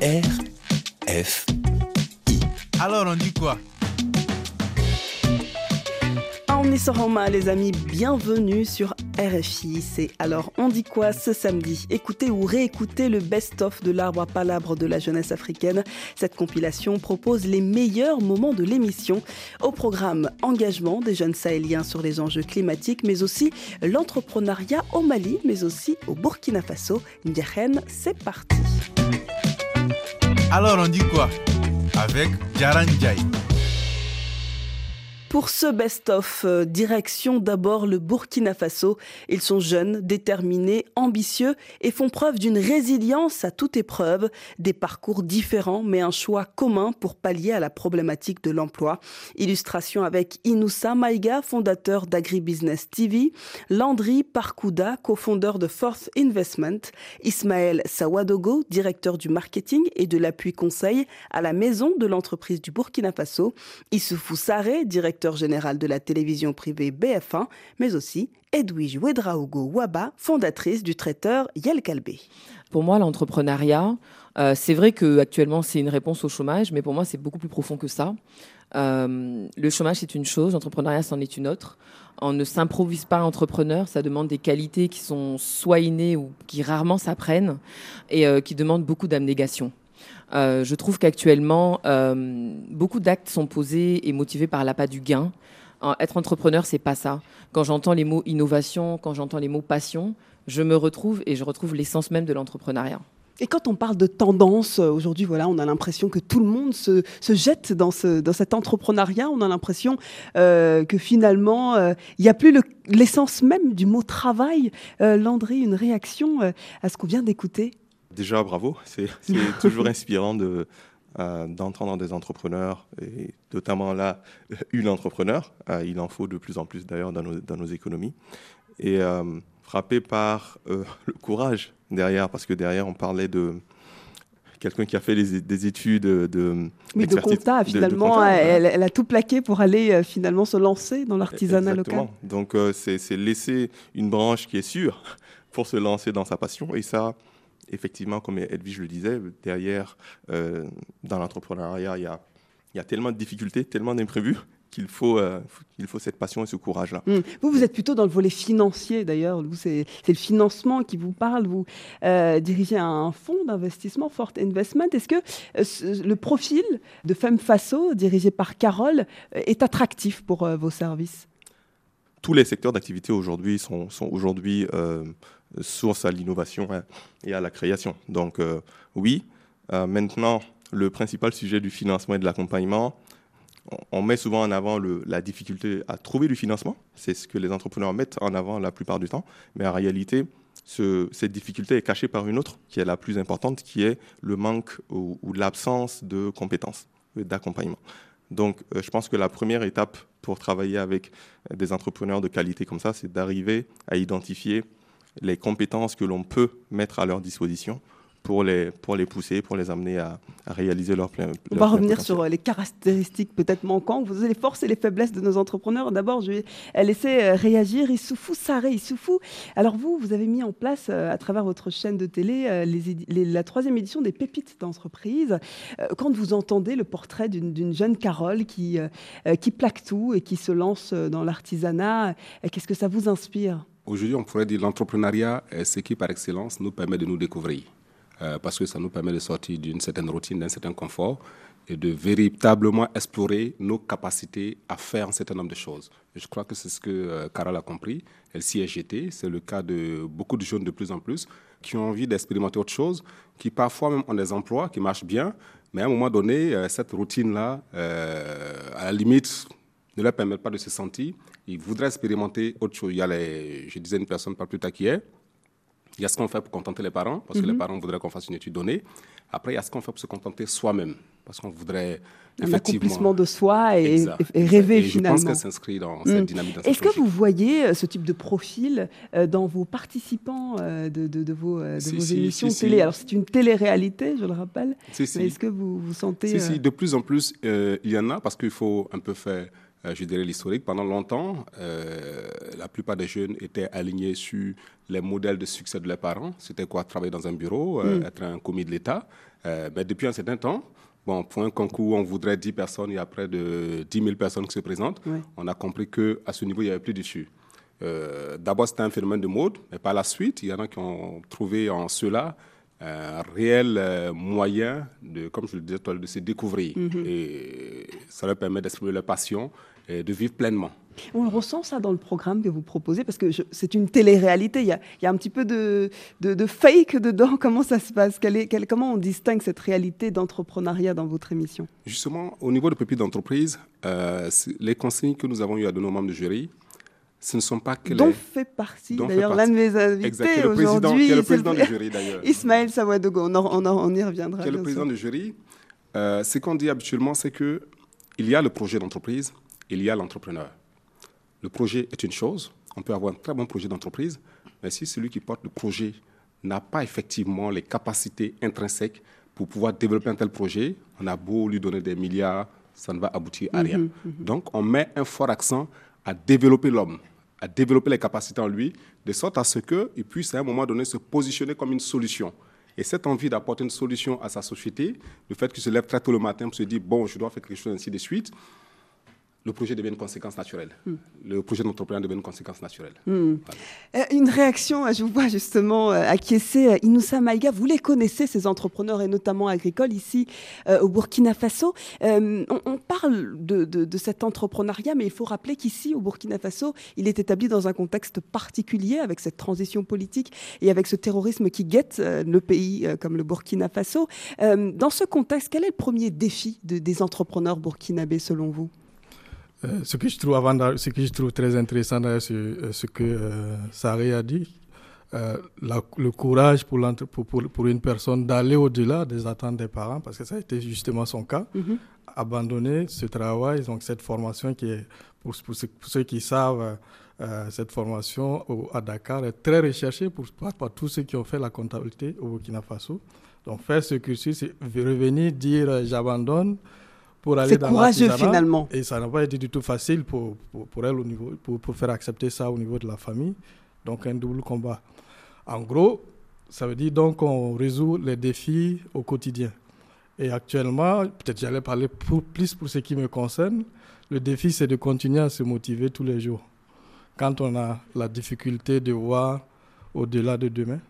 F. Alors on dit quoi? Omnissoroma les amis, bienvenue sur RFI. C'est alors on dit quoi ce samedi? Écoutez ou réécoutez le best-of de l'arbre à palabres de la jeunesse africaine. Cette compilation propose les meilleurs moments de l'émission. Au programme engagement des jeunes sahéliens sur les enjeux climatiques, mais aussi l'entrepreneuriat au Mali, mais aussi au Burkina Faso. Ndiahen, c'est parti. Alors on dit quoi? Avec Jaran Jai. Pour ce best-of, euh, direction d'abord le Burkina Faso. Ils sont jeunes, déterminés, ambitieux et font preuve d'une résilience à toute épreuve. Des parcours différents, mais un choix commun pour pallier à la problématique de l'emploi. Illustration avec Inoussa Maïga, fondateur d'AgriBusiness TV, Landry Parkouda, cofondeur de Fourth Investment, Ismaël Sawadogo, directeur du marketing et de l'appui conseil à la maison de l'entreprise du Burkina Faso, Issoufou Saré, directeur général de la télévision privée BF1, mais aussi Edwige Wedraogo Waba, fondatrice du traiteur Yel Kalbé. Pour moi, l'entrepreneuriat, euh, c'est vrai qu'actuellement c'est une réponse au chômage, mais pour moi c'est beaucoup plus profond que ça. Euh, le chômage c'est une chose, l'entrepreneuriat c'en est une autre. On ne s'improvise pas entrepreneur, ça demande des qualités qui sont soit innées ou qui rarement s'apprennent et euh, qui demandent beaucoup d'abnégation. Euh, je trouve qu'actuellement, euh, beaucoup d'actes sont posés et motivés par l'appât du gain. être entrepreneur, c'est pas ça. Quand j'entends les mots innovation, quand j'entends les mots passion, je me retrouve et je retrouve l'essence même de l'entrepreneuriat. Et quand on parle de tendance, euh, aujourd'hui, voilà, on a l'impression que tout le monde se, jette dans, ce, dans cet entrepreneuriat. On a l'impression que finalement, il n'y a plus l'essence même du mot travail. Landry, une réaction à ce qu'on vient d'écouter? Déjà, bravo. C'est toujours inspirant de, euh, d'entendre des entrepreneurs, et notamment là, une entrepreneur. Euh, il en faut de plus en plus d'ailleurs dans nos, dans nos, économies. Et euh, frappé par le courage derrière, parce que derrière, on parlait de quelqu'un qui a fait des études de... Oui, de compta, finalement, elle, a tout plaqué pour aller finalement se lancer dans l'artisanat local. Donc, c'est laisser une branche qui est sûre pour se lancer dans sa passion. Et ça, effectivement, comme Edwige le disait, derrière, euh, dans l'entrepreneuriat, il y a, y a, tellement de difficultés, tellement d'imprévus qu'il faut, euh, il faut cette passion et ce courage-là. Mmh. Vous, vous êtes plutôt dans le volet financier d'ailleurs. C'est le financement qui vous parle. Vous euh, dirigez un fonds d'investissement, Fort Investment. Est-ce que le profil de Femme Faso, dirigé par Carole, est attractif pour vos services? Tous les secteurs d'activité aujourd'hui sont, sont aujourd'hui source à l'innovation hein, et à la création. Donc euh, oui, euh, maintenant, le principal sujet du financement et de l'accompagnement, on met souvent en avant la difficulté à trouver du financement. C'est ce que les entrepreneurs mettent en avant la plupart du temps. Mais en réalité, cette difficulté est cachée par une autre, qui est la plus importante, qui est le manque ou, l'absence de compétences, d'accompagnement. Donc, euh, je pense que la première étape pour travailler avec des entrepreneurs de qualité comme ça, c'est d'arriver à identifier les compétences que l'on peut mettre à leur disposition pour les, pour les pousser, pour les amener à, réaliser leur plein. On va revenir sur euh, les caractéristiques peut-être manquantes, vous avez les forces et les faiblesses de nos entrepreneurs. D'abord, je vais laisser euh, réagir Issoufou Saré. Issoufou, alors vous, vous avez mis en place euh, à travers votre chaîne de télé la troisième édition des pépites d'entreprise. Quand vous entendez le portrait d'une jeune Carole qui, qui plaque tout et qui se lance dans l'artisanat, qu'est-ce que ça vous inspire? Aujourd'hui, on pourrait dire l'entrepreneuriat est ce qui, par excellence, nous permet de nous découvrir. Euh, parce que ça nous permet de sortir d'une certaine routine, d'un certain confort et de véritablement explorer nos capacités à faire un certain nombre de choses. je crois que c'est ce que euh, Carole a compris. Elle s'y est jetée. C'est le cas de beaucoup de jeunes de plus en plus qui ont envie d'expérimenter autre chose, qui parfois même ont des emplois qui marchent bien, mais à un moment donné, euh, cette routine-là, à la limite, ne leur permet pas de se sentir ils voudraient expérimenter autre chose. Il y a les, je disais une personne pas plus tard qui est. Il y a ce qu'on fait pour contenter les parents, parce que les mhm. parents voudraient qu'on fasse une étude donnée. Après, il y a ce qu'on fait pour se contenter soi-même, parce qu'on voudrait un accomplissement de soi et, rêver finalement. Je pense qu'elle s'inscrit dans cette mm. dynamique. Est-ce que vous voyez euh, ce type de profil euh, dans vos participants euh, de, de, vos, de vos émissions télé? Alors c'est une télé-réalité, je le rappelle. Mais est-ce que vous vous sentez Si, si, de plus en plus, il y en a parce qu'il faut un peu faire euh, je dirais l'historique. Pendant longtemps, euh, la plupart des jeunes étaient alignés sur les modèles de succès de leurs parents. C'était quoi? Travailler dans un bureau, euh, Mm. être un commis de l'État. Euh, mais depuis un certain temps, bon, pour un concours, on voudrait 10 personnes, il y a près de 10 000 personnes qui se présentent. On a compris qu'à ce niveau, il n'y avait plus d'issue. Euh, D'abord, c'était un phénomène de mode, mais par la suite, il y en a qui ont trouvé en cela un réel euh, moyen, de, comme je le disais de se découvrir. Et ça leur permet d'exprimer leur passion de vivre pleinement. On le ressent ça dans le programme que vous proposez parce que c'est une télé-réalité. Il y a, il y a un petit peu de, de, de fake dedans. Comment ça se passe? Quelle est- quelle- Comment on distingue cette réalité d'entrepreneuriat dans votre émission? Justement, au niveau de pépites d'entreprise, euh, les consignes que nous avons eues à donner aux membres de jury, ce ne sont pas que Dont les... fait partie d'ailleurs l'un de mes invités aujourd'hui. qui est le c'est président le- du jury d'ailleurs. Ismaël Sawadogo. On, on, on y reviendra. qui est le président sûr. du jury, euh, ce qu'on dit habituellement, c'est que il y a le projet d'entreprise, il y a l'entrepreneur. Le projet est une chose, on peut avoir un très bon projet d'entreprise, mais si celui qui porte le projet n'a pas effectivement les capacités intrinsèques pour pouvoir développer un tel projet, on a beau lui donner des milliards, ça ne va aboutir à rien. Donc on met un fort accent à développer l'homme, à développer les capacités en lui, de sorte à ce qu'il puisse à un moment donné se positionner comme une solution. Et cette envie d'apporter une solution à sa société, le fait qu'il se lève très tôt le matin pour se dire, bon, je dois faire quelque chose ainsi de suite, le projet devient une conséquence naturelle. Le projet d'entrepreneur devient une conséquence naturelle. Euh, Une réaction, euh, je vous vois justement euh, acquiescer. Euh, Inoussa Maïga, vous les connaissez, ces entrepreneurs et notamment agricoles ici euh, au Burkina Faso. Euh, on, on parle de, de- de cet entrepreneuriat, mais il faut rappeler qu'ici au Burkina Faso, il est établi dans un contexte particulier avec cette transition politique et avec ce terrorisme qui guette euh, le pays comme le Burkina Faso. Dans ce contexte, quel est le premier défi de- des entrepreneurs burkinabés selon vous? Euh, ce, que je trouve avant d'a- ce que je trouve très intéressant d'ailleurs, c'est euh, ce que euh, Saré a dit. Euh, la- le courage pour, l'entre- pour, pour, pour une personne d'aller au-delà des attentes des parents, parce que ça a été justement son cas, Mhm. abandonner ce travail, donc cette formation qui est, pour, ceux, qui savent, cette formation au- à Dakar est très recherchée pour, par, tous ceux qui ont fait la comptabilité au Burkina Faso. Donc faire ce cursus, c'est revenir dire j'abandonne pour aller C'est dans courageux finalement. Et ça n'a pas été du tout facile pour, pour, pour elle au niveau, pour, pour faire accepter ça au niveau de la famille. Donc un double combat. En gros, ça veut dire donc qu'on résout les défis au quotidien. Et actuellement, peut-être j'allais parler pour- plus pour ce qui me concerne, le défi c'est de continuer à se motiver tous les jours. Quand on a la difficulté de voir au-delà de demain,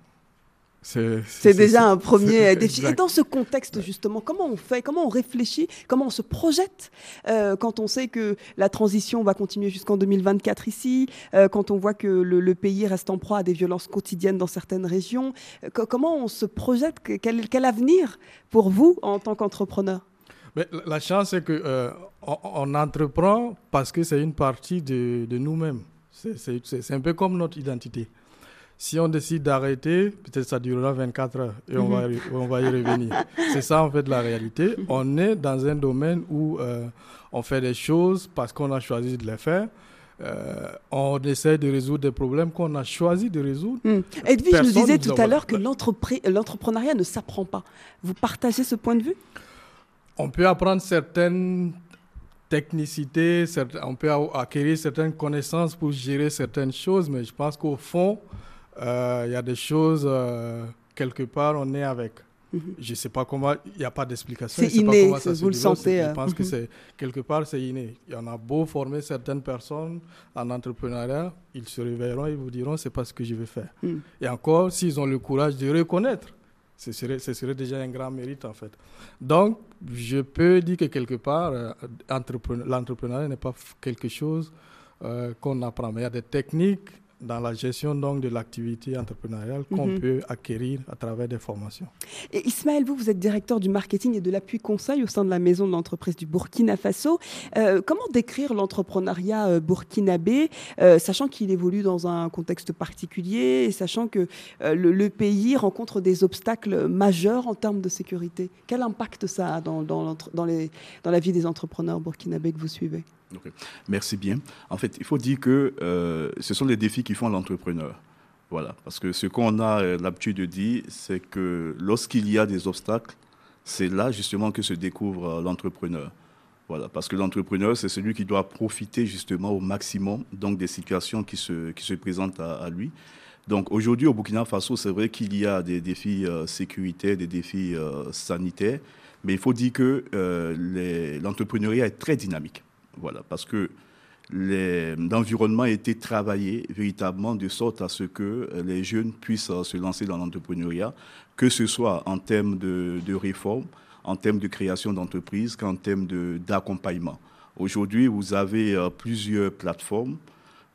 c'est déjà un premier défi. exact. Et dans ce contexte, justement, comment on fait, comment on réfléchit, comment on se projette euh, quand on sait que la transition va continuer jusqu'en 2024 ici, euh, quand on voit que le, le pays reste en proie à des violences quotidiennes dans certaines régions. Euh, co- comment on se projette Que- quel, quel avenir pour vous en tant qu'entrepreneur? La- chance, c'est euh, on, entreprend parce que c'est une partie de, de nous-mêmes. C'est un peu comme notre identité. Si on décide d'arrêter, peut-être ça durera 24 heures et on, va, on va y revenir. C'est ça en fait la réalité. On est dans un domaine où euh, on fait des choses parce qu'on a choisi de les faire. Euh, on essaie de résoudre des problèmes qu'on a choisi de résoudre. Hmm. Edwige nous disait tout à l'heure que l'entrepreneuriat ne s'apprend pas. Vous partagez ce point de vue? On peut apprendre certaines technicités, certes- on peut acquérir certaines connaissances pour gérer certaines choses, mais je pense qu'au fond, il y a des choses, euh, quelque part, on est avec. Je ne sais pas comment, il n'y a pas d'explication. C'est sais pas inné, comment ça vous se le sentez, Je euh, pense que mhm. c'est quelque part, c'est inné. Il y en a beau former certaines personnes en entrepreneuriat, ils se réveilleront, ils vous diront, c'est pas ce que je vais faire. Mm. Et encore, s'ils ont le courage de reconnaître, ce serait, ce serait déjà un grand mérite en fait. Donc, je peux dire que quelque part, euh, entrepreneur- l'entrepreneuriat n'est pas quelque chose euh, qu'on apprend. Mais il y a des techniques dans la gestion donc, de l'activité entrepreneuriale qu'on Mhm. peut acquérir à travers des formations. Et Ismaël, vous, vous êtes directeur du marketing et de l'appui conseil au sein de la maison de l'entreprise du Burkina Faso. Euh, comment décrire l'entrepreneuriat euh, burkinabé, euh, sachant qu'il évolue dans un contexte particulier et sachant que euh, le, le pays rencontre des obstacles majeurs en termes de sécurité? Quel impact ça a dans, dans, dans les, dans la vie des entrepreneurs burkinabés que vous suivez? Merci bien. En fait, il faut dire que euh, ce sont les défis qui font l'entrepreneur. Voilà. Parce que ce qu'on a euh, l'habitude de dire, c'est que lorsqu'il y a des obstacles, c'est là justement que se découvre euh, l'entrepreneur. Voilà, parce que l'entrepreneur, c'est celui qui doit profiter justement au maximum donc, des situations qui se, qui se présentent à, lui. Donc aujourd'hui au Burkina Faso, c'est vrai qu'il y a des défis sécuritaires, des défis sanitaires, mais il faut dire que l'entrepreneuriat est très dynamique. Voilà, parce que l'environnement a été travaillé véritablement de sorte à ce que les jeunes puissent se lancer dans l'entrepreneuriat, que ce soit en termes de, réforme, en termes de création d'entreprise qu'en termes d'accompagnement. Aujourd'hui, vous avez euh, plusieurs plateformes,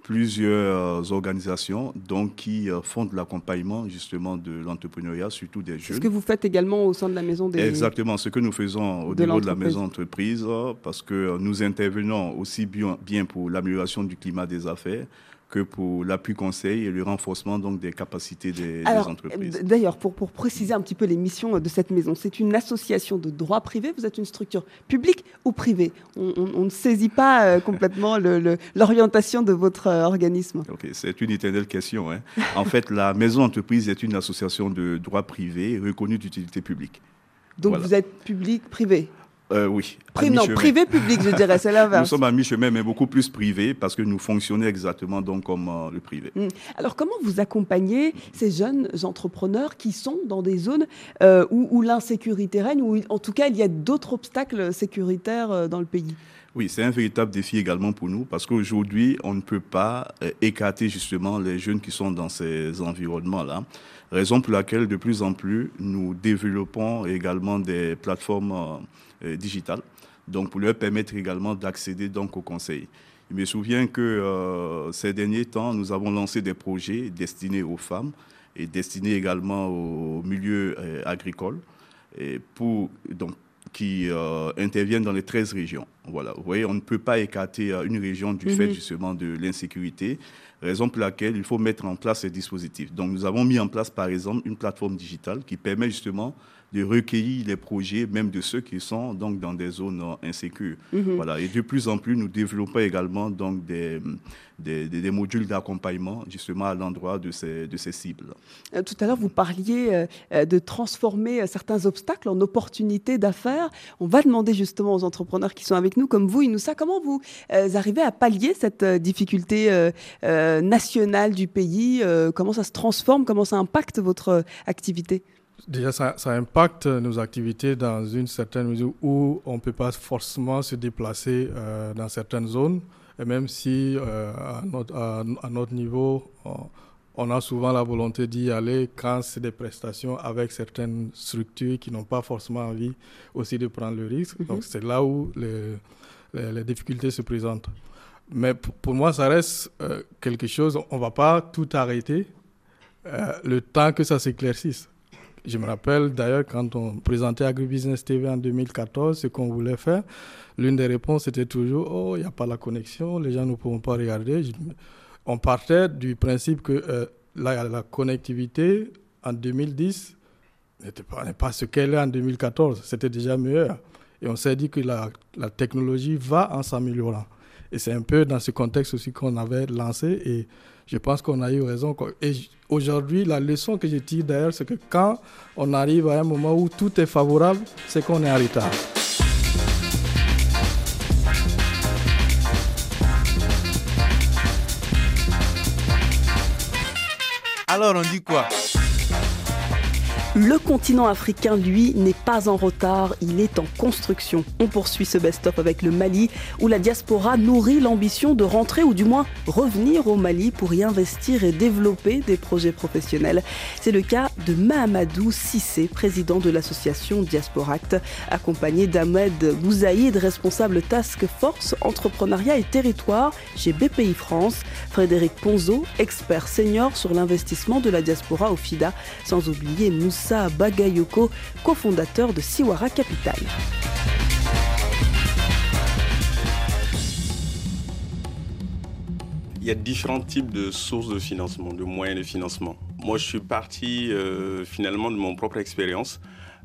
plusieurs euh, organisations donc, qui euh, font de l'accompagnement justement de l'entrepreneuriat, surtout des jeunes. Ce que vous faites également au sein de la maison des... Exactement, ce que nous faisons au niveau de la maison entreprise, parce que nous intervenons aussi bien, bien pour l'amélioration du climat des affaires que pour l'appui conseil et le renforcement donc des capacités des, entreprises. D'ailleurs, pour, pour préciser un petit peu les missions de cette maison, c'est une association de droit privé, vous êtes une structure publique ou privée? On, ne saisit pas euh, complètement l'orientation de votre euh, organisme. C'est une éternelle question. Hein. en fait, la maison entreprise est une association de droit privé reconnue d'utilité publique. Donc vous êtes public, privé? Euh, oui. non, privé public, je dirais, c'est l'inverse. Nous sommes à mi-chemin, mais beaucoup plus privé, parce que nous fonctionnons exactement donc comme euh, le privé. Hmm. Alors, comment vous accompagnez ces jeunes entrepreneurs qui sont dans des zones euh, où, l'insécurité règne, ou en tout cas, il y a d'autres obstacles sécuritaires dans le pays? Oui, c'est un véritable défi également pour nous parce qu'aujourd'hui, on ne peut pas écarter justement les jeunes qui sont dans ces environnements-là. Raison pour laquelle, de plus en plus, nous développons également des plateformes euh, digital, donc pour leur permettre également d'accéder donc au conseil. Je me souviens que euh, ces derniers temps, nous avons lancé des projets destinés aux femmes et destinés également au milieu euh, agricole, et pour donc qui interviennent dans les 13 régions. Voilà. Vous voyez, on ne peut pas écarter une région du fait mhm. justement de l'insécurité, raison pour laquelle il faut mettre en place ces dispositifs. Donc nous avons mis en place par exemple une plateforme digitale qui permet justement de recueillir les projets, même de ceux qui sont donc dans des zones insécures. Mhm. Voilà. Et de plus en plus, nous développons également donc des, des, modules d'accompagnement justement à l'endroit de ces, de ces cibles. Euh, tout à l'heure, vous parliez euh, euh, de transformer certains obstacles en opportunités d'affaires. On va demander justement aux entrepreneurs qui sont avec nous, comme vous, Inoussa, comment vous arrivez à pallier cette difficulté nationale du pays Comment ça se transforme Comment ça impacte votre activité? Déjà, ça, impacte nos activités dans une certaine mesure où on ne peut pas forcément se déplacer euh, dans certaines zones. Et même si euh, à, notre, niveau, on, a souvent la volonté d'y aller quand c'est des prestations avec certaines structures qui n'ont pas forcément envie aussi de prendre le risque. Mhm. Donc c'est là où les, les, difficultés se présentent. Mais pour, moi, ça reste euh, quelque chose, on ne va pas tout arrêter le temps que ça s'éclaircisse. Je me rappelle d'ailleurs quand on présentait Agribusiness TV en 2014, ce qu'on voulait faire, l'une des réponses était toujours Oh, il n'y a pas la connexion, les gens ne pourront pas regarder. On partait du principe que euh, la, connectivité en 2010 n'était pas, pas ce qu'elle est en 2014, c'était déjà meilleur. Et on s'est dit que la, la technologie va en s'améliorant. Et c'est un peu dans ce contexte aussi qu'on avait lancé. Et je pense qu'on a eu raison. Et aujourd'hui, la leçon que je tire d'ailleurs, c'est que quand on arrive à un moment où tout est favorable, c'est qu'on est en retard. Alors on dit quoi? Le continent africain, lui, n'est pas en retard, il est en construction. On poursuit ce best-of avec le Mali, où la diaspora nourrit l'ambition de rentrer ou du moins revenir au Mali pour y investir et développer des projets professionnels. C'est le cas de Mahamadou Sissé, président de l'association Diasporact, accompagné d'Ahmed Bouzaïd, responsable Task Force Entrepreneuriat et Territoire chez BPI France, Frédéric Ponzo, expert senior sur l'investissement de la diaspora au FIDA, sans oublier Moussa Moussa Bagayoko, cofondateur de Siwara Capital. Il y a différents types de sources de financement, de moyens de financement. Moi, je suis parti euh, finalement de mon propre expérience,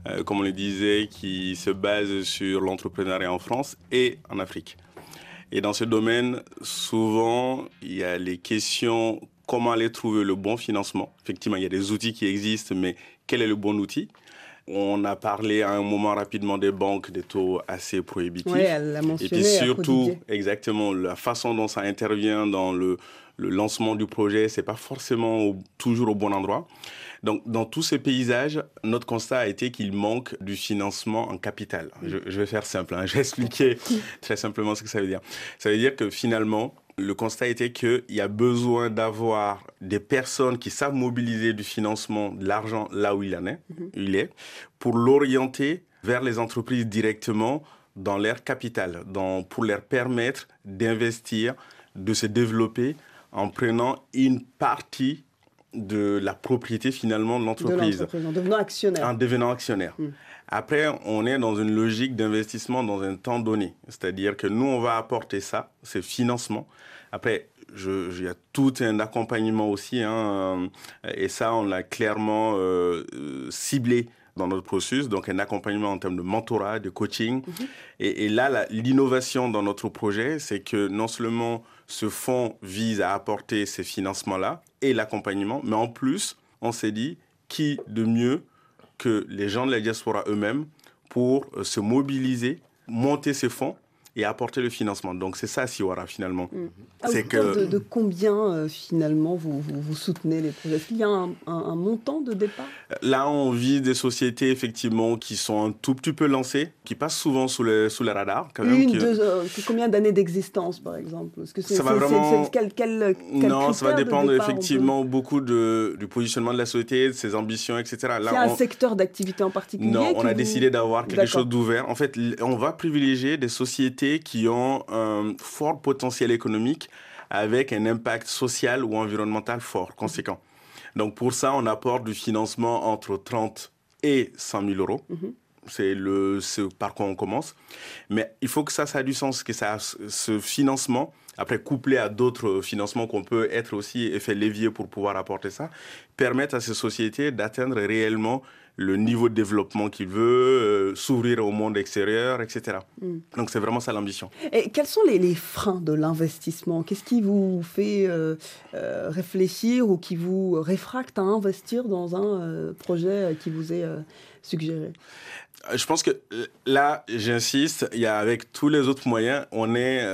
euh, comme on le disait, qui se base sur l'entrepreneuriat en France et en Afrique. Et dans ce domaine, souvent, il y a les questions comment aller trouver le bon financement. Effectivement, il y a des outils qui existent, mais quel est le bon outil On a parlé à un moment rapidement des banques, des taux assez prohibitifs. Oui, elle l'a mentionné. Et puis surtout, exactement, la façon dont ça intervient dans le, le lancement du projet, c'est pas forcément toujours au bon endroit. Donc, dans tous ces paysages, notre constat a été qu'il manque du financement en capital. Je, vais faire simple, hein. je vais expliquer très simplement ce que ça veut dire. Ça veut dire que finalement, le constat était qu'il y a besoin d'avoir des personnes qui savent mobiliser du financement, de l'argent là où il en est, mhm. il est, pour l'orienter vers les entreprises directement dans leur capital, pour leur permettre d'investir, de se développer en prenant une partie de la propriété finalement de l'entreprise. En devenant actionnaire. En devenant actionnaire. Hmm. Après, on est dans une logique d'investissement dans un temps donné. C'est-à-dire que nous, on va apporter ça, c'est financement. Après, il y a tout un accompagnement aussi, hein, et ça, on l'a clairement euh, ciblé dans notre processus, donc un accompagnement en termes de mentorat, de coaching. Mhm. Et, et, là, l'innovation dans notre projet, c'est que non seulement ce fonds vise à apporter ces financements-là et l'accompagnement, mais en plus, on s'est dit, qui de mieux que les gens de la diaspora eux-mêmes pour euh, se mobiliser, monter ces fonds et apporter le financement. Donc c'est ça Siwara finalement. Mm. C'est que de, combien euh, finalement vous, vous, soutenez les projets? Qu'il y a un, montant de départ? Là, on vit des sociétés effectivement qui sont un tout petit peu lancées, qui passent souvent sous le sous. Quand même, Une, deux, euh, combien d'années d'existence par exemple? Est-ce que ça va vraiment... quel, quel, non, ça va dépendre effectivement beaucoup de, du positionnement de la société, de ses ambitions, etc. Là, il y a un secteur d'activité en particulier Non, on a décidé d'avoir quelque chose d'ouvert. En fait, on va privilégier des sociétés qui ont un fort potentiel économique avec un impact social ou environnemental fort, conséquent. Donc pour ça, on apporte du financement entre 30 et 100 000 euros. Mhm. C'est le ce par quoi on commence. Mais il faut que ça, ça a du sens, que ça, ce financement, après couplé à d'autres financements qu'on peut être aussi effet levier pour pouvoir apporter ça, permettent à ces sociétés d'atteindre réellement le niveau de développement qu'il veut, euh, s'ouvrir au monde extérieur, etc. Mm. Donc c'est vraiment ça l'ambition. Et quels sont les, freins de l'investissement? Qu'est-ce qui vous fait euh, euh, réfléchir ou qui vous réfracte à investir dans un projet qui vous est suggéré? Je pense que là, j'insiste, il y a avec tous les autres moyens, on est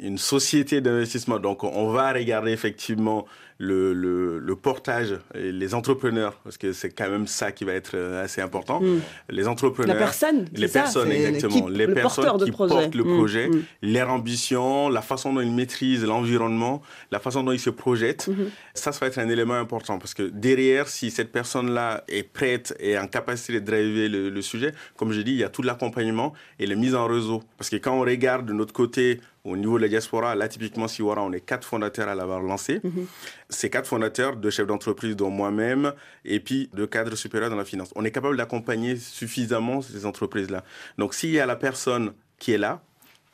une société d'investissement. Donc on va regarder effectivement le, le, le, portage, et les entrepreneurs, parce que c'est quand même ça qui va être euh, assez important. Hmm. Les entrepreneurs, la personne, les personnes exactement, les personnes qui portent le hmm. projet, hmm. leur ambition, la façon dont ils maîtrisent l'environnement, la façon dont ils se projettent. Ça, ça va être un élément important parce que derrière, si cette personne-là est prête et en capacité de driver le, le sujet, comme je dis, il y a tout l'accompagnement et la mise en réseau. Parce que quand on regarde de notre côté au niveau de la diaspora, là, typiquement, Siwara, on est quatre fondateurs à l'avoir lancé. Mhm. Ces quatre fondateurs, deux chefs d'entreprise, dont moi-même, et puis deux cadres supérieurs dans la finance. On est capable d'accompagner suffisamment ces entreprises-là. Donc, s'il y a la personne qui est là,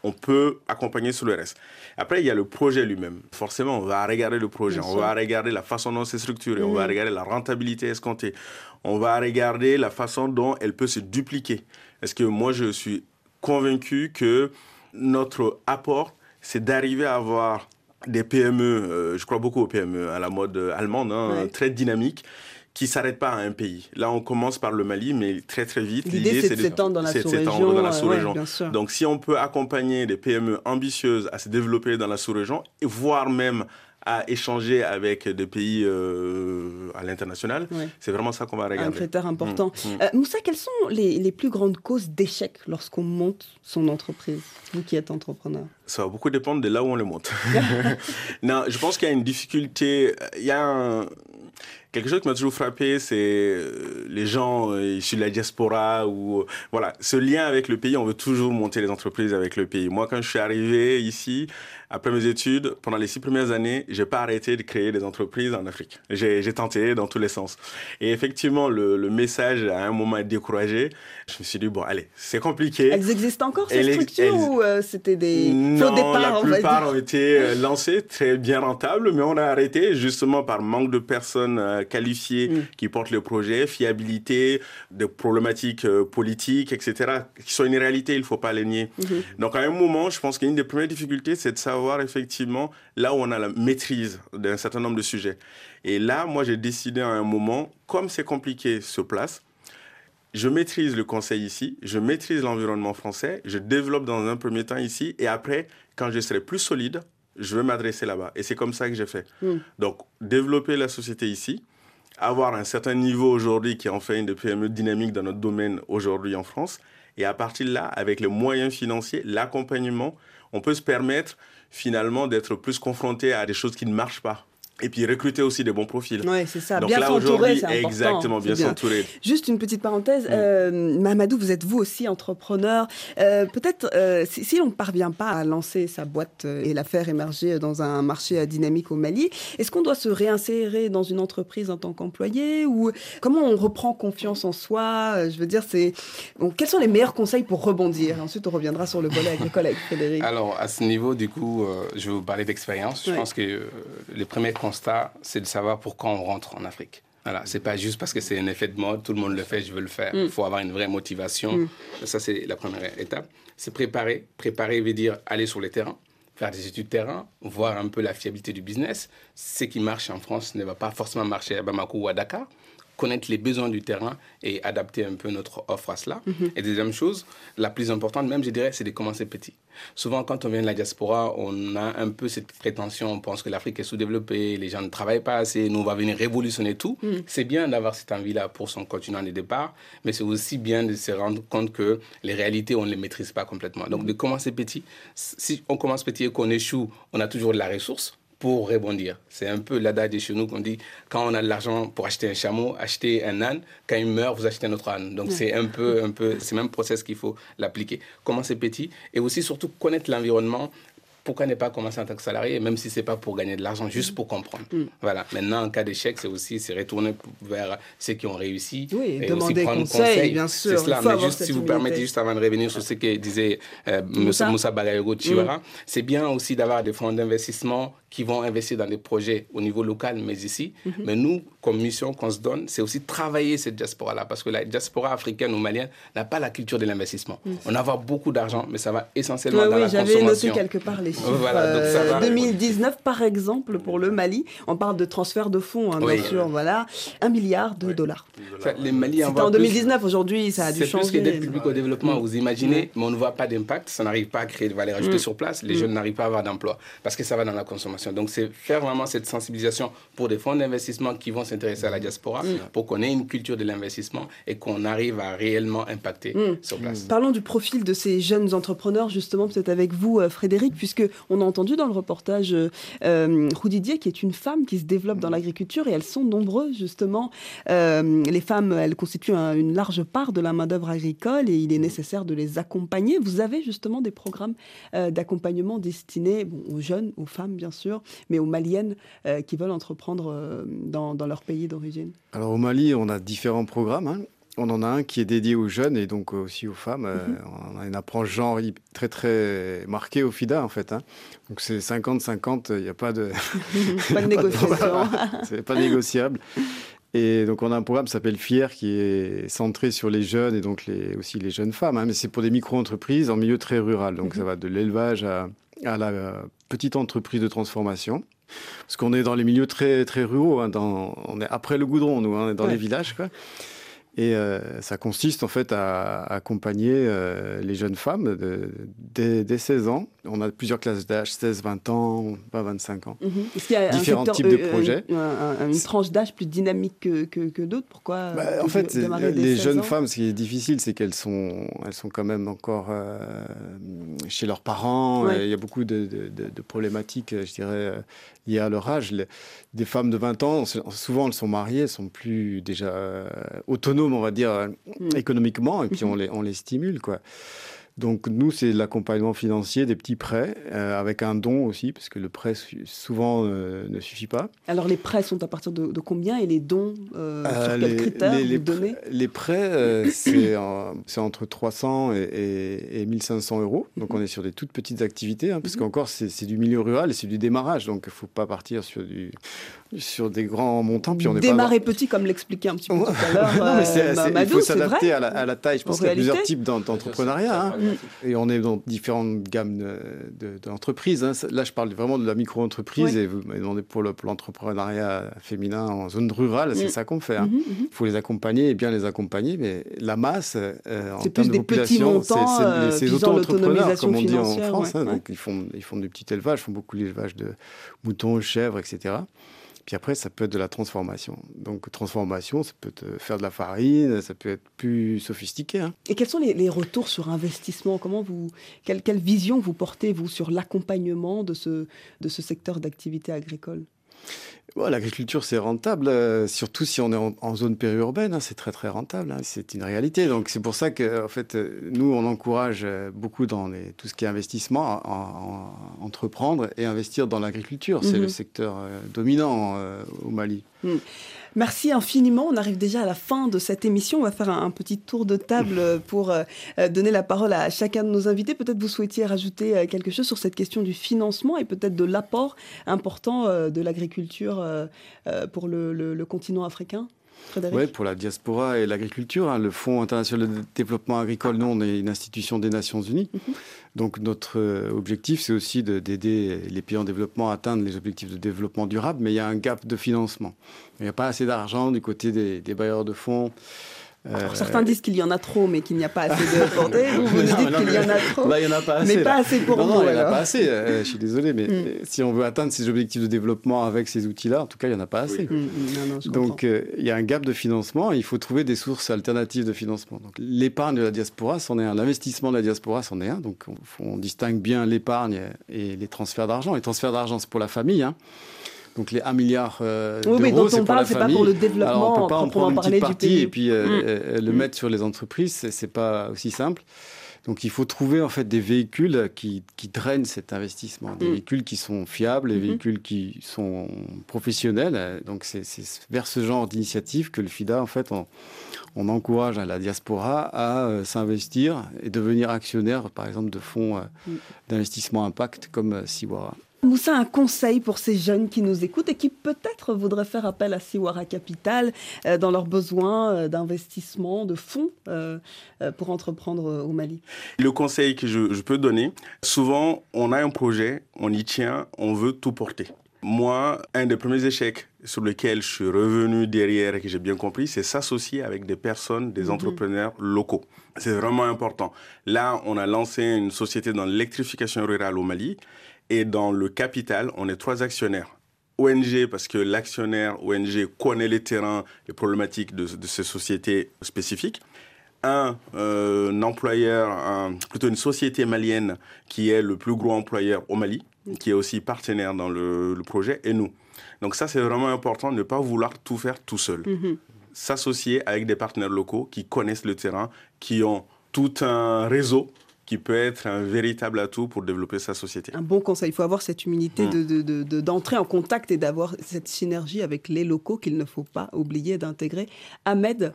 on peut accompagner sur le reste. Après, il y a le projet lui-même. Forcément, on va regarder le projet, on va regarder la façon dont c'est structuré, on va mhm. regarder la rentabilité escomptée, on va regarder la façon dont elle peut se dupliquer. Est-ce que moi, je suis convaincu que notre apport, c'est d'arriver à avoir des PME, euh, je crois beaucoup aux PME à la mode allemande, hein, très dynamiques, qui s'arrêtent pas à un pays. Là, on commence par le Mali, mais très très vite. L'idée, c'est de s'étendre dans la sous-région. Donc, si on peut accompagner des PME ambitieuses à se développer dans la sous-région, voire même à échanger avec des pays euh, à l'international. C'est vraiment ça qu'on va regarder. Un critère important. Mmh, mmh. Euh, Moussa, quelles sont les, les plus grandes causes d'échec lorsqu'on monte son entreprise Vous qui êtes entrepreneur? Ça va beaucoup dépendre de là où on le monte. non, je pense qu'il y a une difficulté. Il y a un, quelque chose qui m'a toujours frappé, c'est euh, les gens issus de la diaspora ou voilà, ce lien avec le pays. On veut toujours monter les entreprises avec le pays. Moi, quand je suis arrivé ici, après mes études, pendant les six premières années, j'ai pas arrêté de créer des entreprises en Afrique. J'ai tenté dans tous les sens. Et effectivement, le, le message à un moment découragé. Je me suis dit bon, allez, c'est compliqué. Elles existent encore ces structures ou euh, c'était des non, La plupart ont été euh, lancées très bien rentables, mais on a arrêté justement par manque de personnes euh, qualifiées mm. qui portent le projet, fiabilité, des problématiques politiques, etc., qui sont une réalité. Il faut pas les nier. Mm-hmm. Donc à un moment, je pense qu'une des premières difficultés, c'est de savoir effectivement là où on a la maîtrise d'un certain nombre de sujets. Et là, moi, j'ai décidé à un moment, comme c'est compliqué sur place, je maîtrise le conseil ici, je maîtrise l'environnement français, je développe dans un premier temps ici, et après, quand je serai plus solide, je vais m'adresser là-bas. Et c'est comme ça que j'ai fait. Hmm. Donc, développer la société ici, avoir un certain niveau aujourd'hui qui en fait une des PME dynamiques dans notre domaine aujourd'hui en France. Et à partir de là, avec les moyens financiers, l'accompagnement, on peut se permettre finalement d'être plus confronté à des choses qui ne marchent pas. Et puis recruter aussi des bons profils. Oui, c'est ça. bien s'entourer, c'est important. Exactement, bien, s'entourer. Juste une petite parenthèse. Mm. Euh, Mamadou, vous êtes vous aussi entrepreneur. Euh, peut-être, euh, si, on ne parvient pas à lancer sa boîte et la faire émerger dans un marché dynamique au Mali, est-ce qu'on doit se réinsérer dans une entreprise en tant qu'employé ou comment on reprend confiance en soi? Je veux dire, c'est quels sont les meilleurs conseils pour rebondir? Ensuite, on reviendra sur le volet avec le collègue Frédéric. Alors, à ce niveau, du coup, je vais vous parler d'expérience. Je pense que les premiers conseils constat, c'est de savoir pourquoi on rentre en Afrique. Voilà, c'est pas juste parce que c'est un effet de mode, tout le monde le fait, je veux le faire. Mm. Il faut avoir une vraie motivation. Mm. Ça, c'est la première étape. C'est préparer. Préparer veut dire aller sur le terrain, faire des études de terrain, voir un peu la fiabilité du business. Ce qui marche en France ne va pas forcément marcher à Bamako ou à Dakar connaître les besoins du terrain et adapter un peu notre offre à cela. Mhm. Et deuxième chose, la plus importante même, je dirais, c'est de commencer petit. Souvent, quand on vient de la diaspora, on a un peu cette prétention, on pense que l'Afrique est sous-développée, les gens ne travaillent pas assez, nous, on va venir révolutionner tout. Mhm. C'est bien d'avoir cette envie-là pour son continent de départ, mais c'est aussi bien de se rendre compte que les réalités, on ne les maîtrise pas complètement. Donc, de commencer petit. Si on commence petit et qu'on échoue, on a toujours de la ressource pour rebondir. C'est un peu l'adage de chez nous qu'on dit quand on a de l'argent pour acheter un chameau, acheter un âne, quand il meurt, vous achetez un autre âne. Donc c'est un peu, un peu, c'est même process qu'il faut l'appliquer. Commencer petit? Et aussi surtout connaître l'environnement, pourquoi ne pas commencer en tant que salarié, même si c'est pas pour gagner de l'argent, juste pour comprendre? Mm. Voilà. Maintenant, en cas d'échec, c'est aussi c'est retourner vers ceux qui ont réussi oui, et demander aussi prendre conseil, bien sûr. C'est cela. Mais juste si vous permettez, juste avant de revenir sur ce que disait euh, Moussa, Moussa Bagayoko Chiwara, mm. c'est bien aussi d'avoir des fonds d'investissement qui vont investir dans des projets au niveau local, mais ici. Mm-hmm. Mais nous, comme mission qu'on se donne, c'est aussi travailler cette diaspora-là, parce que la diaspora africaine ou malienne n'a pas la culture de l'investissement. Mm. On a beaucoup d'argent, mais ça va essentiellement dans la consommation. Oui, j'avais noté quelque part les chiffres. 2019, euh, par exemple, pour le Mali, on parle de transfert de fonds, hein, bien sûr, voilà, un milliard de dollars. les Mali C'était en 2019, aujourd'hui, ça a dû changer. C'est plus que d'aide publique au développement, vous imaginez, mais on ne voit pas d'impact, ça n'arrive pas à créer de valeur ajoutée mm. sur place, les mm. jeunes n'arrivent pas à avoir d'emploi, parce que ça va dans la consommation. Donc, c'est faire vraiment cette sensibilisation pour des fonds d'investissement qui vont s'intéresser à la diaspora, pour qu'on ait une culture de l'investissement et qu'on arrive à réellement impacter sur place. Parlons du profil de ces jeunes entrepreneurs, justement, peut-être avec vous, euh, Frédéric, puisque on a entendu dans le reportage euh, euh Didier, qui est une femme qui se développe dans l'agriculture, et elles sont nombreuses, justement. Euh, les femmes, elles constituent une large part de la main-d'œuvre agricole et il est nécessaire de les accompagner. Vous avez justement des programmes euh, d'accompagnement destinés aux jeunes, aux femmes, bien sûr, mais aux maliennes qui veulent entreprendre dans, dans, leur pays d'origine Alors, au Mali, on a différents programmes. Hein. On en a un qui est dédié aux jeunes et donc aussi aux femmes. Euh, mhm. On a une approche genre très très marquée au FIDA en fait. Hein. Donc c'est 50-50, il n'y a pas de... pas de négociation. c'est pas négociable. Et donc on a un programme qui s'appelle Fier qui est centré sur les jeunes et donc les, aussi les jeunes femmes. Hein. mais c'est pour des micro-entreprises en milieu très rural. Donc ça mhm. va de l'élevage à, à, la petite entreprise de transformation. Parce qu'on est dans les milieux très, très ruraux. Hein, dans, on est après le goudron, nous, hein, dans les villages. Quoi. Et euh, ça consiste en fait à, accompagner euh, les jeunes femmes dès, 16 ans. On a plusieurs classes d'âge, 16, 20 ans, pas 25 ans. Mhm. Est-ce qu'il y a Différents types de euh, projets. une tranche d'âge plus dynamique que, que, d'autres? Pourquoi bah, En fait, les jeunes femmes, ce qui est difficile, c'est qu'elles sont, elles sont quand même encore chez leurs parents. Il y a beaucoup de, de, problématiques, je dirais, liées à leur âge. des femmes de 20 ans, souvent elles sont mariées, elles sont plus déjà autonomes on va dire, mm. économiquement, et puis on, mm-hmm. les, on les stimule, quoi. Donc nous, c'est l'accompagnement financier, des petits prêts, euh, avec un don aussi, parce que le prêt souvent euh, ne suffit pas. Alors les prêts sont à partir de, combien et les dons, euh, sur quels critères les, vous donnez Les prêts, c'est entre 300 et, et, 1500 euros. Donc on est sur des toutes petites activités, hein, parce mm-hmm. qu'encore c'est du milieu rural et c'est du démarrage, donc il ne faut pas partir sur du sur des grands montants. Puis on Démarrer petit, comme l'expliquait un petit peu tout à l'heure. il faut s'adapter à, à, la taille. Je pense qu'il y a plusieurs types d'entrepreneuriat. Hein. Mm. Et on est dans différentes gammes d'entreprises. Hein. Là, je parle vraiment de la micro-entreprise et vous m'avez demandé pour l'entrepreneuriat féminin en zone rurale, c'est ça qu'on fait. Hein. Il faut les accompagner et bien les accompagner, mais la masse, euh, en termes de population, c'est les auto-entrepreneurs, comme on dit en France. Hein. donc, ils font, ils font du petit élevage, ils font beaucoup d'élevage de moutons, chèvres, etc. Puis après, ça peut être de la transformation. Donc, transformation, ça peut faire de la farine, ça peut être plus sophistiqué. Hein. Et quels sont les, retours sur investissement? Comment vous, quelle, quelle vision vous portez, vous, sur l'accompagnement de ce, de ce secteur d'activité agricole? L'agriculture, c'est rentable, euh, surtout si on est en, zone périurbaine, hein, c'est très très rentable, hein, c'est une réalité. Donc c'est pour ça que, en fait, euh, nous, on encourage euh, beaucoup dans les, tout ce qui est investissement, à, entreprendre et investir dans l'agriculture. C'est le mhm. secteur dominant au Mali. Mm. Merci infiniment. On arrive déjà à la fin de cette émission. On va faire un, petit tour de table pour donner la parole à chacun de nos invités. Peut-être vous souhaitiez rajouter quelque chose sur cette question du financement et peut-être de l'apport important de l'agriculture pour le continent africain oui, pour la diaspora et l'agriculture, hein, le Fonds international de développement agricole, nous, on est une institution des Nations Unies. Mhm. Donc notre euh, objectif, c'est aussi d'aider les pays en développement à atteindre les objectifs de développement durable, mais il y a un gap de financement. Il n'y a pas assez d'argent du côté des, des bailleurs de fonds. Alors, certains disent qu'il y en a trop, mais qu'il n'y a pas assez de portée. Vous, dites qu'il y en a trop. Là, il n'y en a pas assez. Mais pas assez pour non, vous. Non, il n'y en a pas assez. Euh, je suis désolé, mais mm. si on veut atteindre ces objectifs de développement avec ces outils-là, en tout cas, il n'y en a pas assez. Mm, mm, Donc, euh, il y a un gap de financement. il faut trouver des sources alternatives de financement. Donc, l'épargne de la diaspora, c'en est un. L'investissement de la diaspora, c'en est un. Donc, on, distingue bien l'épargne et les transferts d'argent. Les transferts d'argent, c'est pour la famille. Hein. Donc les 1 milliard euh, d'euros, c'est pour la famille. Pas pour le développement, Alors, on peut pas en prendre une petite partie et puis euh, mm. euh, le mm. mettre sur les entreprises, c'est pas aussi simple. Donc il faut trouver en fait des véhicules qui, qui drainent cet investissement, des mm. véhicules qui sont fiables, des mm-hmm. véhicules qui sont professionnels. Donc c'est vers ce genre d'initiative que le FIDA en fait on, on encourage la diaspora à s'investir et devenir actionnaire par exemple de fonds d'investissement impact comme Siwara. Moussa, un conseil pour ces jeunes qui nous écoutent et qui peut-être voudraient faire appel à Siwara Capital euh, dans leurs besoins euh, d'investissement, de fonds euh, pour entreprendre au Mali Le conseil que je, peux donner, souvent on a un projet, on y tient, on veut tout porter. Moi, un des premiers échecs sur lesquels je suis revenu derrière et que j'ai bien compris, c'est s'associer avec des personnes, des mhm. entrepreneurs locaux. C'est vraiment important. Là, on a lancé une société dans l'électrification rurale au Mali. Et dans le capital, on est trois actionnaires. ONG, parce que l'actionnaire ONG connaît les terrains, les problématiques de, ces sociétés spécifiques. Un, euh, employeur, plutôt une société malienne qui est le plus gros employeur au Mali, qui est aussi partenaire dans le, projet, et nous. Donc ça, c'est vraiment important, ne pas vouloir tout faire tout seul. Mm-hmm. S'associer avec des partenaires locaux qui connaissent le terrain, qui ont tout un réseau qui peut être un véritable atout pour développer sa société. Un bon conseil, il faut avoir cette humilité mmh. d'entrer de, en contact et d'avoir cette synergie avec les locaux qu'il ne faut pas oublier d'intégrer. Ahmed,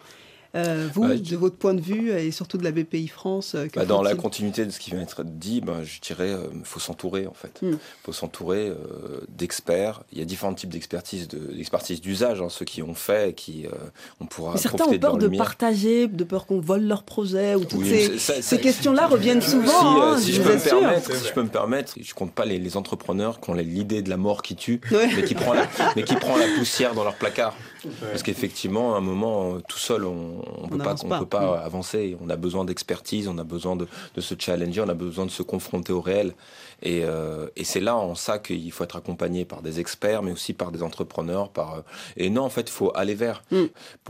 euh, vous, bah, de votre point de vue et surtout de la BPI France euh, bah, Dans la continuité de ce qui vient d'être dit, bah, je dirais qu'il euh, faut s'entourer en fait. Il hmm. faut s'entourer d'experts. Il y a différents types d'expertise, d'expertise d'usage, hein, ceux qui ont fait, qui on pourra. Mais certains ont peur de, partager, de peur qu'on vole leur projet ou toutes ces, questions-là reviennent souvent. Si, hein, je, peux me permettre, si je peux me permettre, je compte pas les, entrepreneurs qui ont l'idée de la mort qui tue, mais qui prend la, mais qui prend la poussière dans leur placard. Parce qu'effectivement, à un moment, tout seul, on ne peut, pas, peut pas mm. avancer. On a besoin d'expertise, on a besoin de, de, se challenger, on a besoin de se confronter au réel. Et, euh, et c'est là en ça qu'il faut être accompagné par des experts, mais aussi par des entrepreneurs. Par, euh, et non, en fait, il faut aller vers. Mm.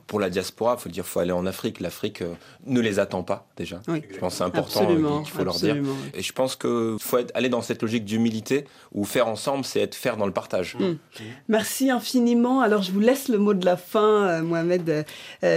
Pour, la diaspora, il faut dire, faut aller en Afrique. L'Afrique euh, ne les attend pas déjà. Je pense que c'est important qu'il faut leur dire. Et je pense qu'il faut aller dans cette logique d'humilité où faire ensemble, c'est être faire dans le partage. Mm. Merci infiniment. Alors, je vous laisse le mot de la fin, Mohamed